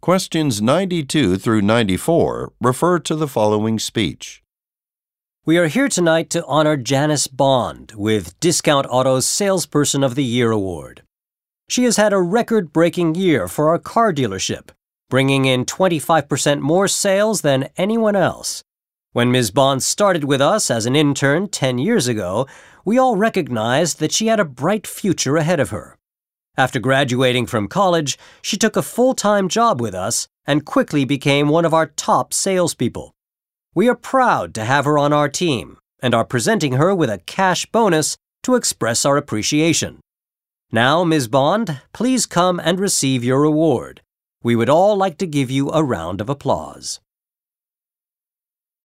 Questions 92 through 94 refer to the following speech. We are here tonight to honor Janice Bond with Discount Auto's Salesperson of the Year award. She has had a record breaking year for our car dealership, bringing in 25% more sales than anyone else. When Ms. Bond started with us as an intern 10 years ago, we all recognized that she had a bright future ahead of her. After graduating from college, she took a full time job with us and quickly became one of our top salespeople. We are proud to have her on our team and are presenting her with a cash bonus to express our appreciation. Now, Ms. Bond, please come and receive your award. We would all like to give you a round of applause.